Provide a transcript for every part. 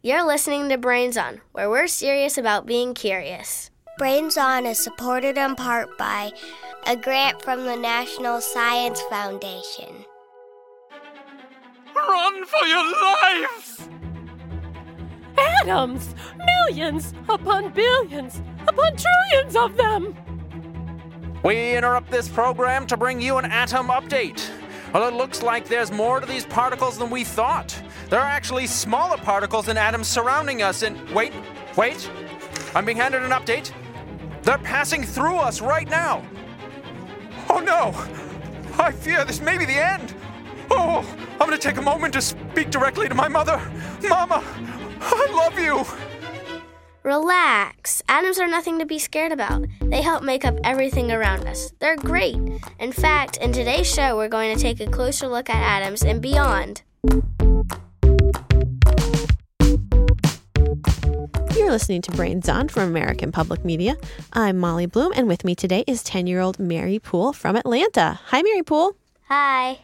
You're listening to Brains On, where we're serious about being curious. Brains On is supported in part by a grant from the National Science Foundation. Run for your lives! Atoms! Millions upon billions upon trillions of them! We interrupt this program to bring you an atom update. Well, it looks like there's more to these particles than we thought. There are actually smaller particles than atoms surrounding us, and wait, wait. I'm being handed an update. They're passing through us right now. Oh no! I fear this may be the end. Oh, I'm gonna take a moment to speak directly to my mother. Mama, I love you. Relax. Atoms are nothing to be scared about. They help make up everything around us. They're great. In fact, in today's show, we're going to take a closer look at atoms and beyond. You're listening to Brains On from American Public Media. I'm Molly Bloom, and with me today is 10 year old Mary Poole from Atlanta. Hi, Mary Poole. Hi.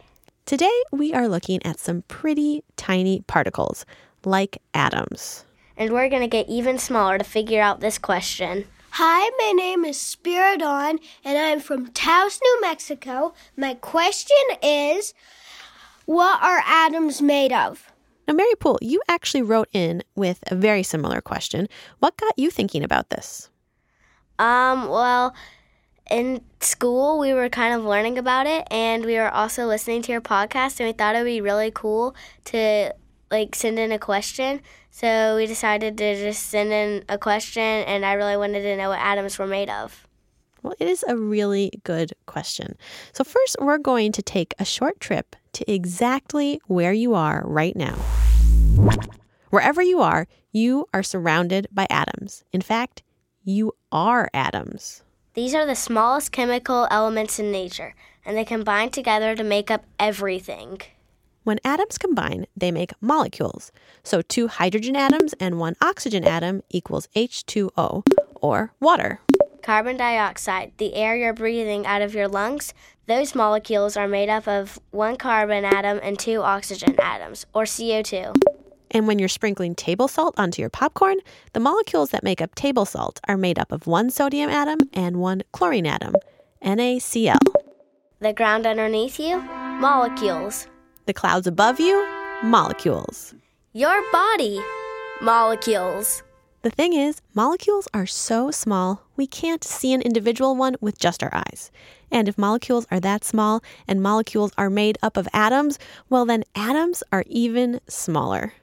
Today, we are looking at some pretty tiny particles, like atoms. And we're going to get even smaller to figure out this question. Hi, my name is Spiridon, and I'm from Taos, New Mexico. My question is What are atoms made of? Now, Mary Poole, you actually wrote in with a very similar question. What got you thinking about this? Um, well, in school, we were kind of learning about it, and we were also listening to your podcast, and we thought it would be really cool to like send in a question. So we decided to just send in a question, and I really wanted to know what atoms were made of. Well, it is a really good question. So, first, we're going to take a short trip to exactly where you are right now. Wherever you are, you are surrounded by atoms. In fact, you are atoms. These are the smallest chemical elements in nature, and they combine together to make up everything. When atoms combine, they make molecules. So, two hydrogen atoms and one oxygen atom equals H2O, or water. Carbon dioxide, the air you're breathing out of your lungs, those molecules are made up of one carbon atom and two oxygen atoms, or CO2. And when you're sprinkling table salt onto your popcorn, the molecules that make up table salt are made up of one sodium atom and one chlorine atom, NaCl. The ground underneath you, molecules. The clouds above you, molecules. Your body, molecules. The thing is, molecules are so small, we can't see an individual one with just our eyes. And if molecules are that small and molecules are made up of atoms, well, then atoms are even smaller.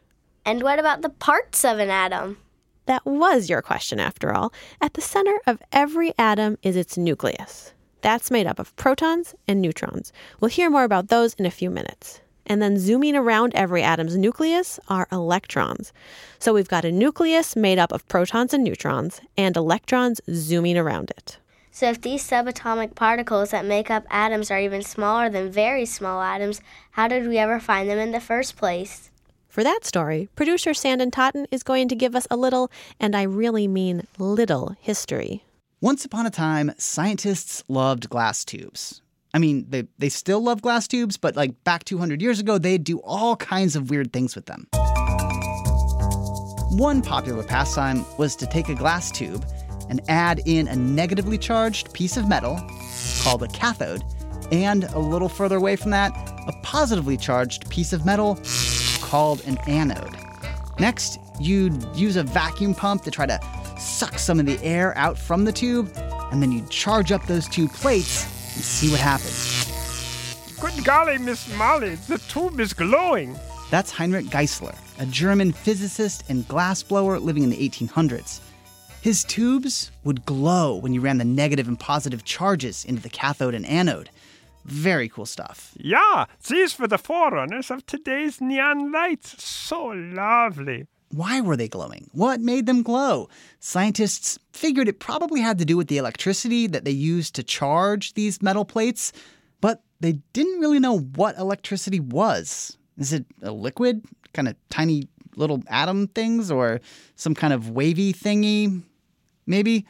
And what about the parts of an atom? That was your question, after all. At the center of every atom is its nucleus. That's made up of protons and neutrons. We'll hear more about those in a few minutes. And then zooming around every atom's nucleus are electrons. So we've got a nucleus made up of protons and neutrons, and electrons zooming around it. So, if these subatomic particles that make up atoms are even smaller than very small atoms, how did we ever find them in the first place? For that story, producer Sandon Totten is going to give us a little, and I really mean little, history. Once upon a time, scientists loved glass tubes. I mean, they, they still love glass tubes, but like back 200 years ago, they'd do all kinds of weird things with them. One popular pastime was to take a glass tube and add in a negatively charged piece of metal called a cathode, and a little further away from that, a positively charged piece of metal called an anode. Next, you'd use a vacuum pump to try to suck some of the air out from the tube, and then you'd charge up those two plates and see what happens. Good golly, Miss Molly, the tube is glowing. That's Heinrich Geissler, a German physicist and glassblower living in the 1800s. His tubes would glow when you ran the negative and positive charges into the cathode and anode. Very cool stuff. Yeah, these were the forerunners of today's neon lights. So lovely. Why were they glowing? What made them glow? Scientists figured it probably had to do with the electricity that they used to charge these metal plates, but they didn't really know what electricity was. Is it a liquid, kind of tiny little atom things, or some kind of wavy thingy? Maybe?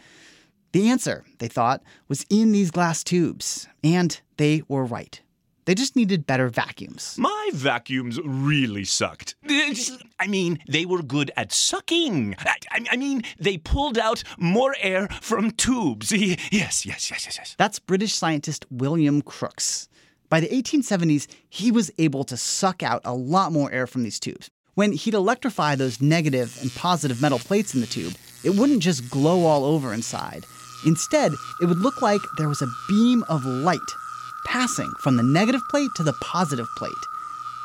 The answer, they thought, was in these glass tubes, and they were right. They just needed better vacuums. My vacuums really sucked. I mean, they were good at sucking. I, I- mean, they pulled out more air from tubes. Yes, yes, yes, yes, yes. That's British scientist William Crookes. By the 1870s, he was able to suck out a lot more air from these tubes. When he'd electrify those negative and positive metal plates in the tube, it wouldn't just glow all over inside. Instead, it would look like there was a beam of light passing from the negative plate to the positive plate.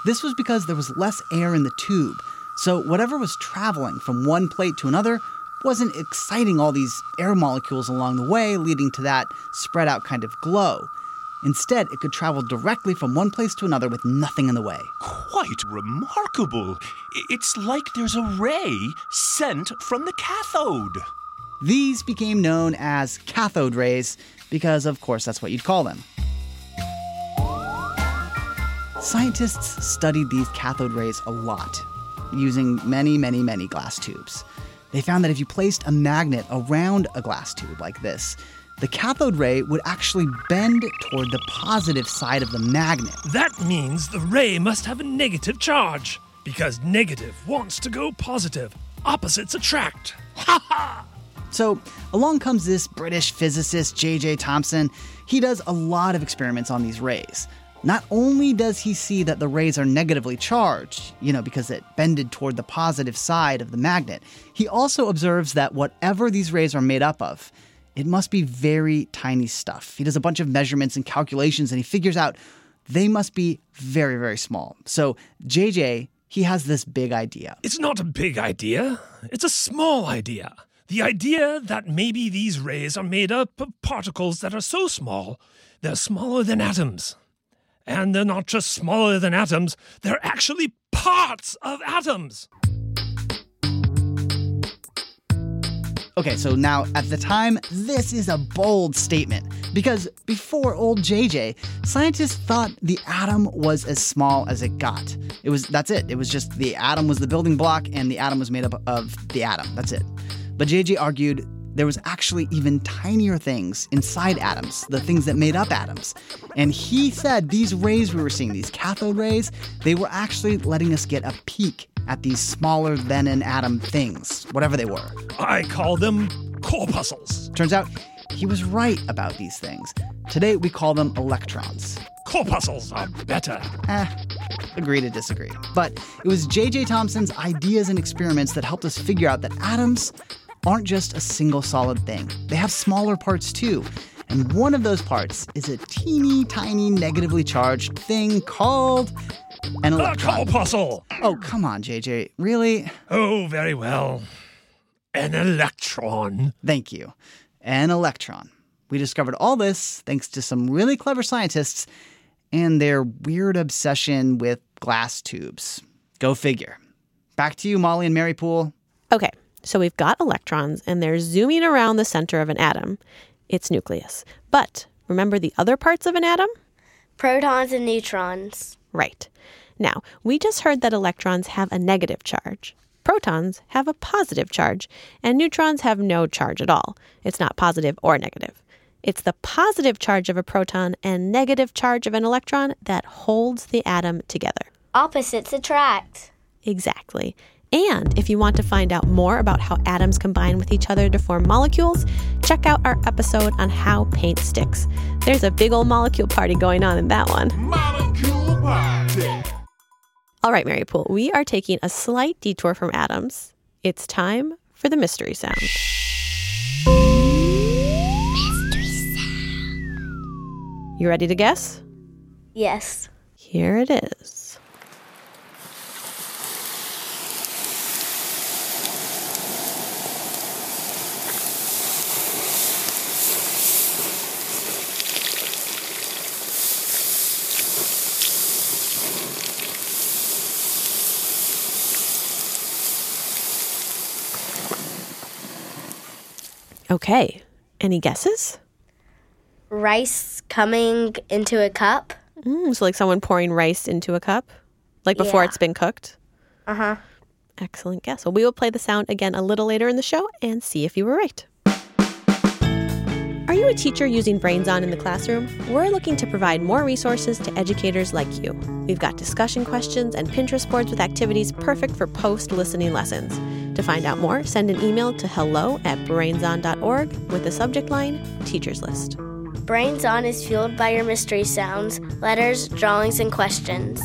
This was because there was less air in the tube, so whatever was traveling from one plate to another wasn't exciting all these air molecules along the way, leading to that spread out kind of glow. Instead, it could travel directly from one place to another with nothing in the way. Quite remarkable. It's like there's a ray sent from the cathode. These became known as cathode rays because, of course, that's what you'd call them. Scientists studied these cathode rays a lot, using many, many, many glass tubes. They found that if you placed a magnet around a glass tube like this, the cathode ray would actually bend toward the positive side of the magnet. That means the ray must have a negative charge, because negative wants to go positive. Opposites attract. Ha ha! So along comes this British physicist, J.J. Thomson. He does a lot of experiments on these rays. Not only does he see that the rays are negatively charged, you know, because it bended toward the positive side of the magnet, he also observes that whatever these rays are made up of, it must be very tiny stuff. He does a bunch of measurements and calculations and he figures out they must be very, very small. So JJ, he has this big idea. It's not a big idea, it's a small idea. The idea that maybe these rays are made up of particles that are so small, they're smaller than atoms. And they're not just smaller than atoms, they're actually parts of atoms. Okay, so now at the time, this is a bold statement because before old JJ, scientists thought the atom was as small as it got. It was that's it. It was just the atom was the building block and the atom was made up of the atom. That's it. But JJ argued there was actually even tinier things inside atoms, the things that made up atoms. And he said these rays we were seeing, these cathode rays, they were actually letting us get a peek at these smaller than an atom things, whatever they were. I call them corpuscles. Turns out he was right about these things. Today we call them electrons. Corpuscles are better. Eh, agree to disagree. But it was J.J. Thomson's ideas and experiments that helped us figure out that atoms aren't just a single solid thing, they have smaller parts too. And one of those parts is a teeny tiny negatively charged thing called an A electron. corpuscle. Oh, come on, JJ. Really? Oh, very well. An electron. Thank you. An electron. We discovered all this thanks to some really clever scientists and their weird obsession with glass tubes. Go figure. Back to you, Molly and Mary Poole. Okay, so we've got electrons and they're zooming around the center of an atom, its nucleus. But remember the other parts of an atom? Protons and neutrons. Right. Now, we just heard that electrons have a negative charge. Protons have a positive charge, and neutrons have no charge at all. It's not positive or negative. It's the positive charge of a proton and negative charge of an electron that holds the atom together. Opposites attract. Exactly. And if you want to find out more about how atoms combine with each other to form molecules, check out our episode on how paint sticks. There's a big old molecule party going on in that one. Molecule party. All right, Mary Poole, we are taking a slight detour from atoms. It's time for the mystery sound. You ready to guess? Yes. Here it is. Okay. Any guesses? Rice coming into a cup. Mm, so, like someone pouring rice into a cup, like before Yeah. it's been cooked? Uh huh. Excellent guess. Well, we will play the sound again a little later in the show and see if you were right. Are you a teacher using Brains On in the classroom? We're looking to provide more resources to educators like you. We've got discussion questions and Pinterest boards with activities perfect for post listening lessons. To find out more, send an email to hello at brainson.org with the subject line Teachers List. Brains On is fueled by your mystery sounds, letters, drawings, and questions.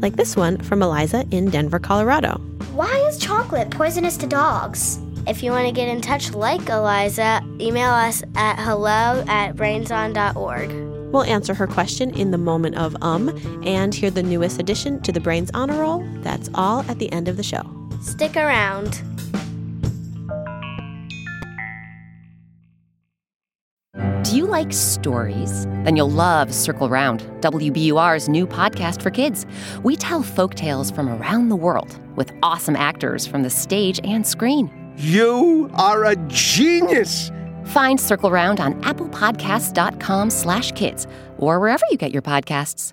Like this one from Eliza in Denver, Colorado. Why is chocolate poisonous to dogs? If you want to get in touch like Eliza, email us at hello at brainson.org. We'll answer her question in the moment of um and hear the newest addition to the Brains Honor Roll. That's all at the end of the show. Stick around. Do you like stories? Then you'll love Circle Round, WBUR's new podcast for kids. We tell folk tales from around the world with awesome actors from the stage and screen. You are a genius! Find Circle Round on applepodcasts.com slash kids or wherever you get your podcasts.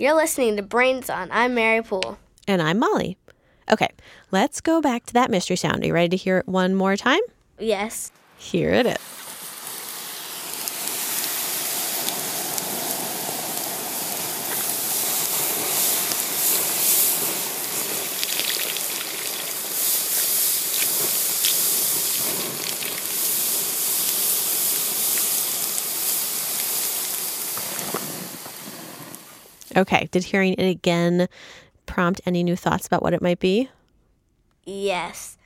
You're listening to Brains On. I'm Mary Poole. And I'm Molly. Okay, let's go back to that mystery sound. Are you ready to hear it one more time? Yes. Here it is. Okay, did hearing it again prompt any new thoughts about what it might be? Yes.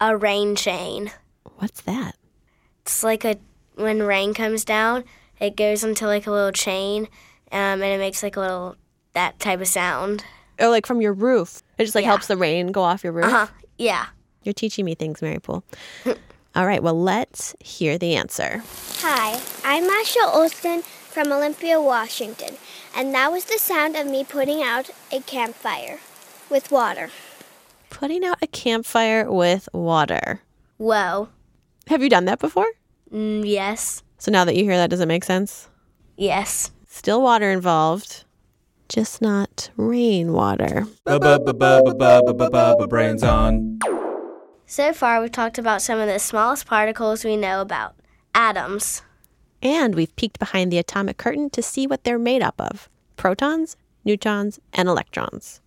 A rain chain. What's that? It's like a when rain comes down, it goes into like a little chain, um, and it makes like a little that type of sound. Oh, like from your roof. It just like Yeah. helps the rain go off your roof. Uh huh. Yeah. You're teaching me things, Mary Poole. All right, well, let's hear the answer. Hi, I'm Masha Olson from Olympia, Washington, and that was the sound of me putting out a campfire with water. Putting out a campfire with water. Whoa. Have you done that before? Mm, yes. So now that you hear that, does it make sense? Yes. Still water involved, just not rainwater. Brains on. So far, we've talked about some of the smallest particles we know about atoms. And we've peeked behind the atomic curtain to see what they're made up of protons, neutrons, and electrons.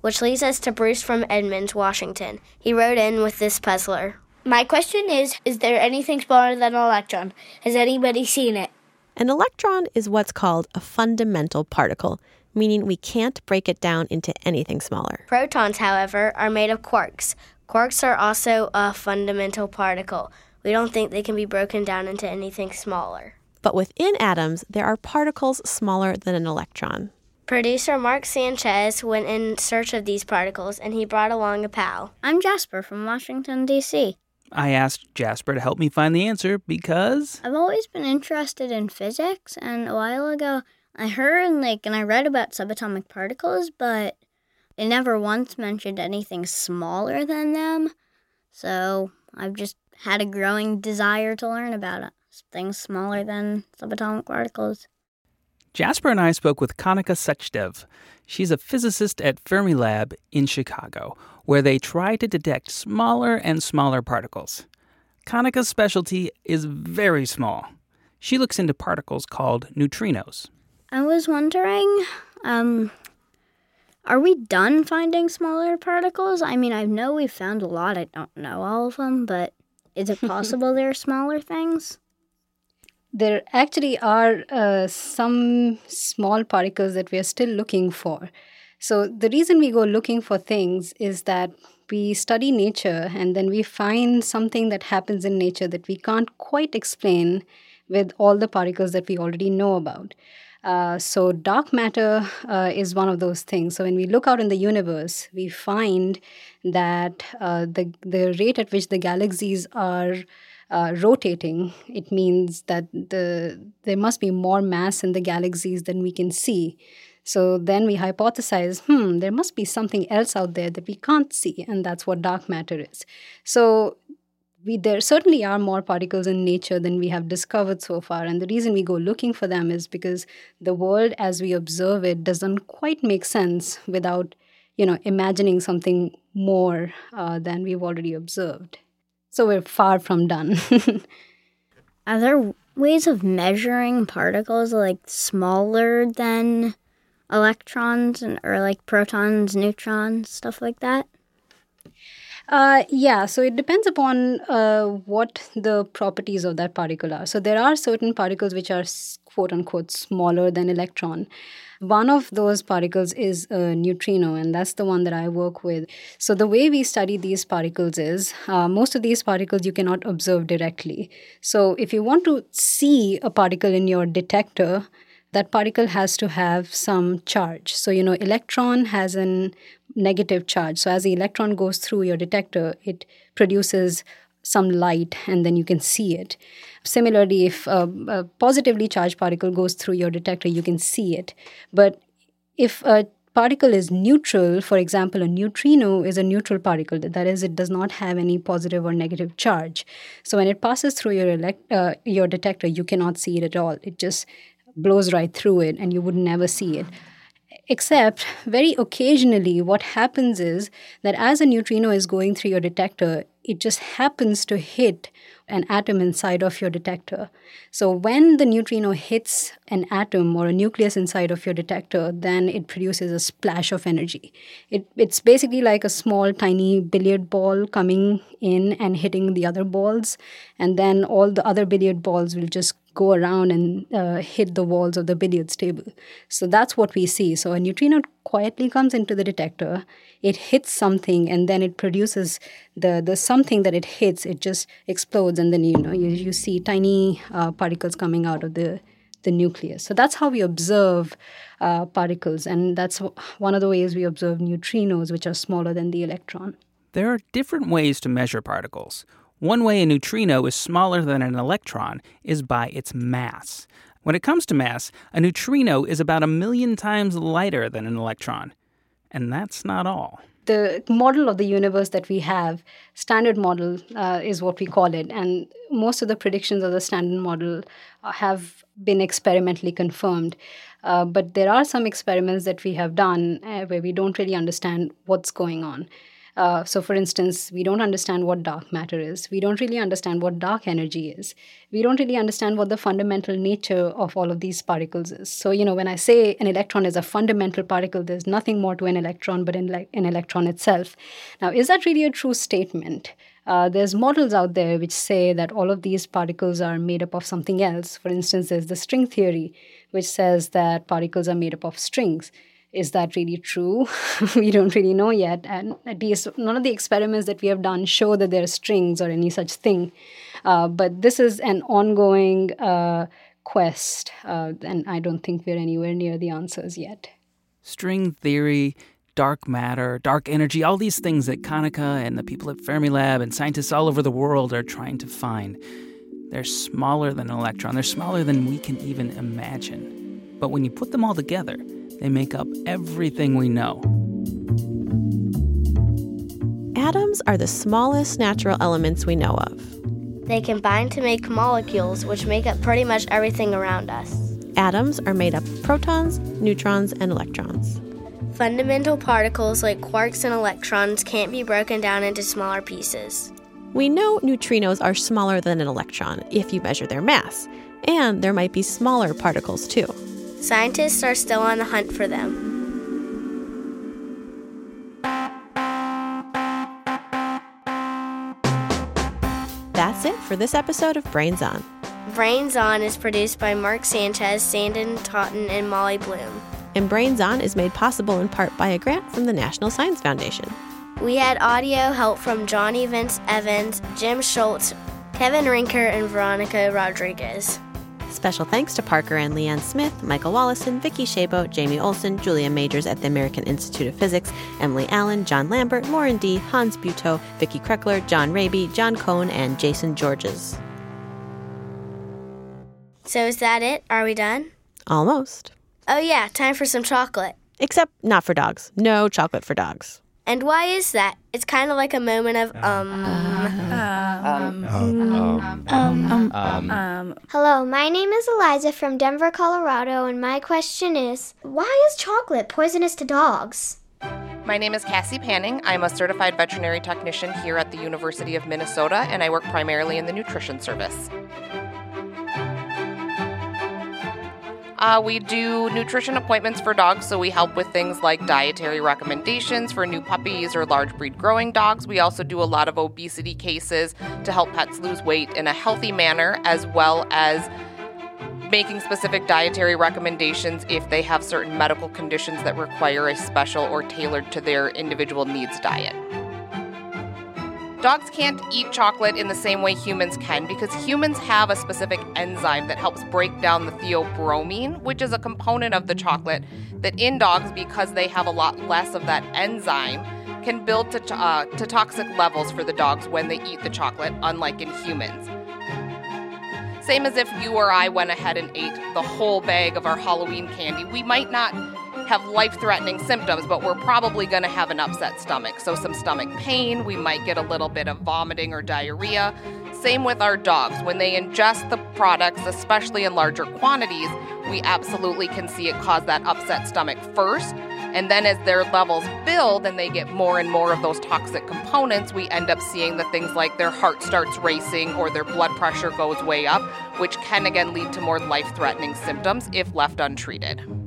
Which leads us to Bruce from Edmonds, Washington. He wrote in with this puzzler. My question is Is there anything smaller than an electron? Has anybody seen it? An electron is what's called a fundamental particle, meaning we can't break it down into anything smaller. Protons, however, are made of quarks. Quarks are also a fundamental particle. We don't think they can be broken down into anything smaller. But within atoms, there are particles smaller than an electron. Producer Mark Sanchez went in search of these particles and he brought along a pal. I'm Jasper from Washington, D.C. I asked Jasper to help me find the answer because I've always been interested in physics, and a while ago I heard and like and I read about subatomic particles, but they never once mentioned anything smaller than them. So I've just had a growing desire to learn about it. Things smaller than subatomic particles. Jasper and I spoke with Kanika Sachdev. She's a physicist at Fermilab in Chicago, where they try to detect smaller and smaller particles. Kanika's specialty is very small. She looks into particles called neutrinos. I was wondering, um, Are we done finding smaller particles? I mean, I know we've found a lot. I don't know all of them, but is it possible there are smaller things? There actually are uh, some small particles that we are still looking for. So, the reason we go looking for things is that we study nature and then we find something that happens in nature that we can't quite explain with all the particles that we already know about. Uh, so, dark matter uh, is one of those things. So, when we look out in the universe, we find that uh, the, the rate at which the galaxies are uh, rotating, it means that the, there must be more mass in the galaxies than we can see. So then we hypothesize, hmm, there must be something else out there that we can't see, and that's what dark matter is. So we there certainly are more particles in nature than we have discovered so far. And the reason we go looking for them is because the world as we observe it doesn't quite make sense without you know imagining something more uh, than we've already observed. So we're far from done. Are there ways of measuring particles like smaller than electrons and or like protons neutrons stuff like that uh, yeah, so it depends upon uh, what the properties of that particle are. So there are certain particles which are quote unquote smaller than electron. One of those particles is a neutrino, and that's the one that I work with. So, the way we study these particles is uh, most of these particles you cannot observe directly. So, if you want to see a particle in your detector, that particle has to have some charge. So, you know, electron has an negative charge. So as the electron goes through your detector, it produces some light and then you can see it. Similarly, if a, a, positively charged particle goes through your detector, you can see it. But if a particle is neutral, for example, a neutrino is a neutral particle, that is, it does not have any positive or negative charge. So when it passes through your, elect- uh, your detector, you cannot see it at all. It just blows right through it and you would never see it. Except, very occasionally, what happens is that as a neutrino is going through your detector, it just happens to hit an atom inside of your detector. So, when the neutrino hits an atom or a nucleus inside of your detector, then it produces a splash of energy. It, it's basically like a small, tiny billiard ball coming in and hitting the other balls, and then all the other billiard balls will just go around and uh, hit the walls of the billiards table. So that's what we see. So a neutrino quietly comes into the detector, it hits something, and then it produces the the something that it hits. It just explodes, and then you know you, you see tiny uh, particles coming out of the the nucleus. So that's how we observe uh, particles, and that's one of the ways we observe neutrinos, which are smaller than the electron. There are different ways to measure particles. One way a neutrino is smaller than an electron is by its mass. When it comes to mass, a neutrino is about a million times lighter than an electron. And that's not all. The model of the universe that we have, standard model uh, is what we call it, and most of the predictions of the standard model uh, have been experimentally confirmed. Uh, but there are some experiments that we have done uh, where we don't really understand what's going on. Uh, so, for instance, we don't understand what dark matter is. We don't really understand what dark energy is. We don't really understand what the fundamental nature of all of these particles is. So, you know, when I say an electron is a fundamental particle, there's nothing more to an electron but an, an electron itself. Now, is that really a true statement? Uh, there's models out there which say that all of these particles are made up of something else. For instance, there's the string theory, which says that particles are made up of strings is that really true? we don't really know yet. And at least none of the experiments that we have done show that there are strings or any such thing. Uh, but this is an ongoing uh, quest, uh, and I don't think we're anywhere near the answers yet. String theory, dark matter, dark energy, all these things that Kanika and the people at Fermilab and scientists all over the world are trying to find. They're smaller than an electron, they're smaller than we can even imagine. But when you put them all together, they make up everything we know. Atoms are the smallest natural elements we know of. They combine to make molecules, which make up pretty much everything around us. Atoms are made up of protons, neutrons, and electrons. Fundamental particles like quarks and electrons can't be broken down into smaller pieces. We know neutrinos are smaller than an electron if you measure their mass, and there might be smaller particles too. Scientists are still on the hunt for them. That's it for this episode of Brains On. Brains On is produced by Mark Sanchez, Sandon Totten, and Molly Bloom. And Brains On is made possible in part by a grant from the National Science Foundation. We had audio help from Johnny Vince Evans, Jim Schultz, Kevin Rinker, and Veronica Rodriguez. Special thanks to Parker and Leanne Smith, Michael Wallison, Vicky Shabo, Jamie Olson, Julia Majors at the American Institute of Physics, Emily Allen, John Lambert, Lauren D., Hans Buetow, Vicky Kreckler, John Raby, John Cohn, and Jason Georges. So is that it? Are we done? Almost. Oh, yeah, time for some chocolate. Except not for dogs. No chocolate for dogs. And why is that? It's kind of like a moment of um. Um, Hello, my name is Eliza from Denver, Colorado, and my question is why is chocolate poisonous to dogs? My name is Cassie Panning. I'm a certified veterinary technician here at the University of Minnesota, and I work primarily in the nutrition service. Uh, we do nutrition appointments for dogs, so we help with things like dietary recommendations for new puppies or large breed growing dogs. We also do a lot of obesity cases to help pets lose weight in a healthy manner, as well as making specific dietary recommendations if they have certain medical conditions that require a special or tailored to their individual needs diet. Dogs can't eat chocolate in the same way humans can because humans have a specific enzyme that helps break down the theobromine, which is a component of the chocolate that in dogs, because they have a lot less of that enzyme, can build to, uh, to toxic levels for the dogs when they eat the chocolate, unlike in humans. Same as if you or I went ahead and ate the whole bag of our Halloween candy. We might not have life threatening symptoms, but we're probably going to have an upset stomach. So, some stomach pain, we might get a little bit of vomiting or diarrhea. Same with our dogs. When they ingest the products, especially in larger quantities, we absolutely can see it cause that upset stomach first. And then, as their levels build and they get more and more of those toxic components, we end up seeing the things like their heart starts racing or their blood pressure goes way up, which can again lead to more life threatening symptoms if left untreated.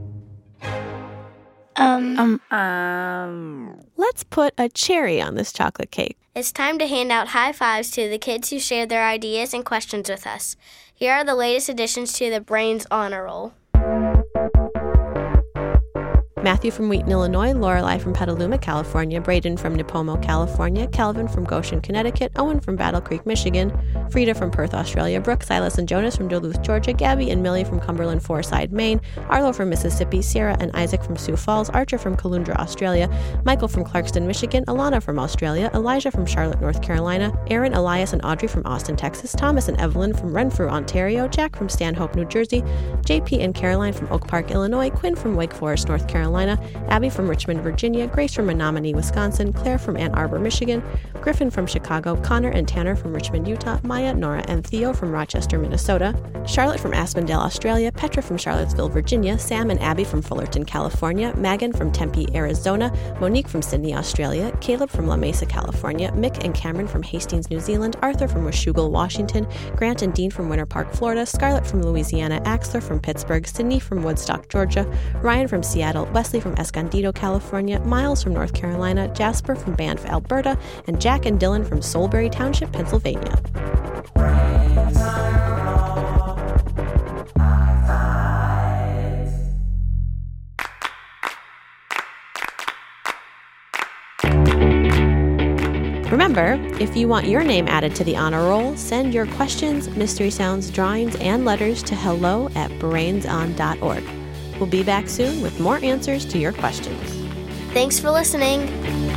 Um, um, um. Let's put a cherry on this chocolate cake. It's time to hand out high fives to the kids who shared their ideas and questions with us. Here are the latest additions to the Brains Honor Roll. Matthew from Wheaton, Illinois, Lorelei from Petaluma, California, Braden from Nipomo, California, Calvin from Goshen, Connecticut, Owen from Battle Creek, Michigan, Frida from Perth, Australia, Brooke, Silas and Jonas from Duluth, Georgia, Gabby and Millie from Cumberland Foreside, Maine, Arlo from Mississippi, Sierra and Isaac from Sioux Falls, Archer from Caloundra, Australia, Michael from Clarkston, Michigan, Alana from Australia, Elijah from Charlotte, North Carolina, Aaron, Elias and Audrey from Austin, Texas, Thomas and Evelyn from Renfrew, Ontario, Jack from Stanhope, New Jersey, JP and Caroline from Oak Park, Illinois, Quinn from Wake Forest, North Carolina, Abby from Richmond, Virginia, Grace from Menominee, Wisconsin, Claire from Ann Arbor, Michigan, Griffin from Chicago, Connor and Tanner from Richmond, Utah, Maya, Nora, and Theo from Rochester, Minnesota, Charlotte from Aspendale, Australia, Petra from Charlottesville, Virginia, Sam and Abby from Fullerton, California, Megan from Tempe, Arizona, Monique from Sydney, Australia, Caleb from La Mesa, California, Mick and Cameron from Hastings, New Zealand, Arthur from Washougal, Washington, Grant and Dean from Winter Park, Florida, Scarlett from Louisiana, Axler from Pittsburgh, Sydney from Woodstock, Georgia, Ryan from Seattle, Wesley from Escondido, California, Miles from North Carolina, Jasper from Banff, Alberta, and Jack and Dylan from Solebury Township, Pennsylvania. Remember, if you want your name added to the honor roll, send your questions, mystery sounds, drawings, and letters to hello at brainson.org. We'll be back soon with more answers to your questions. Thanks for listening.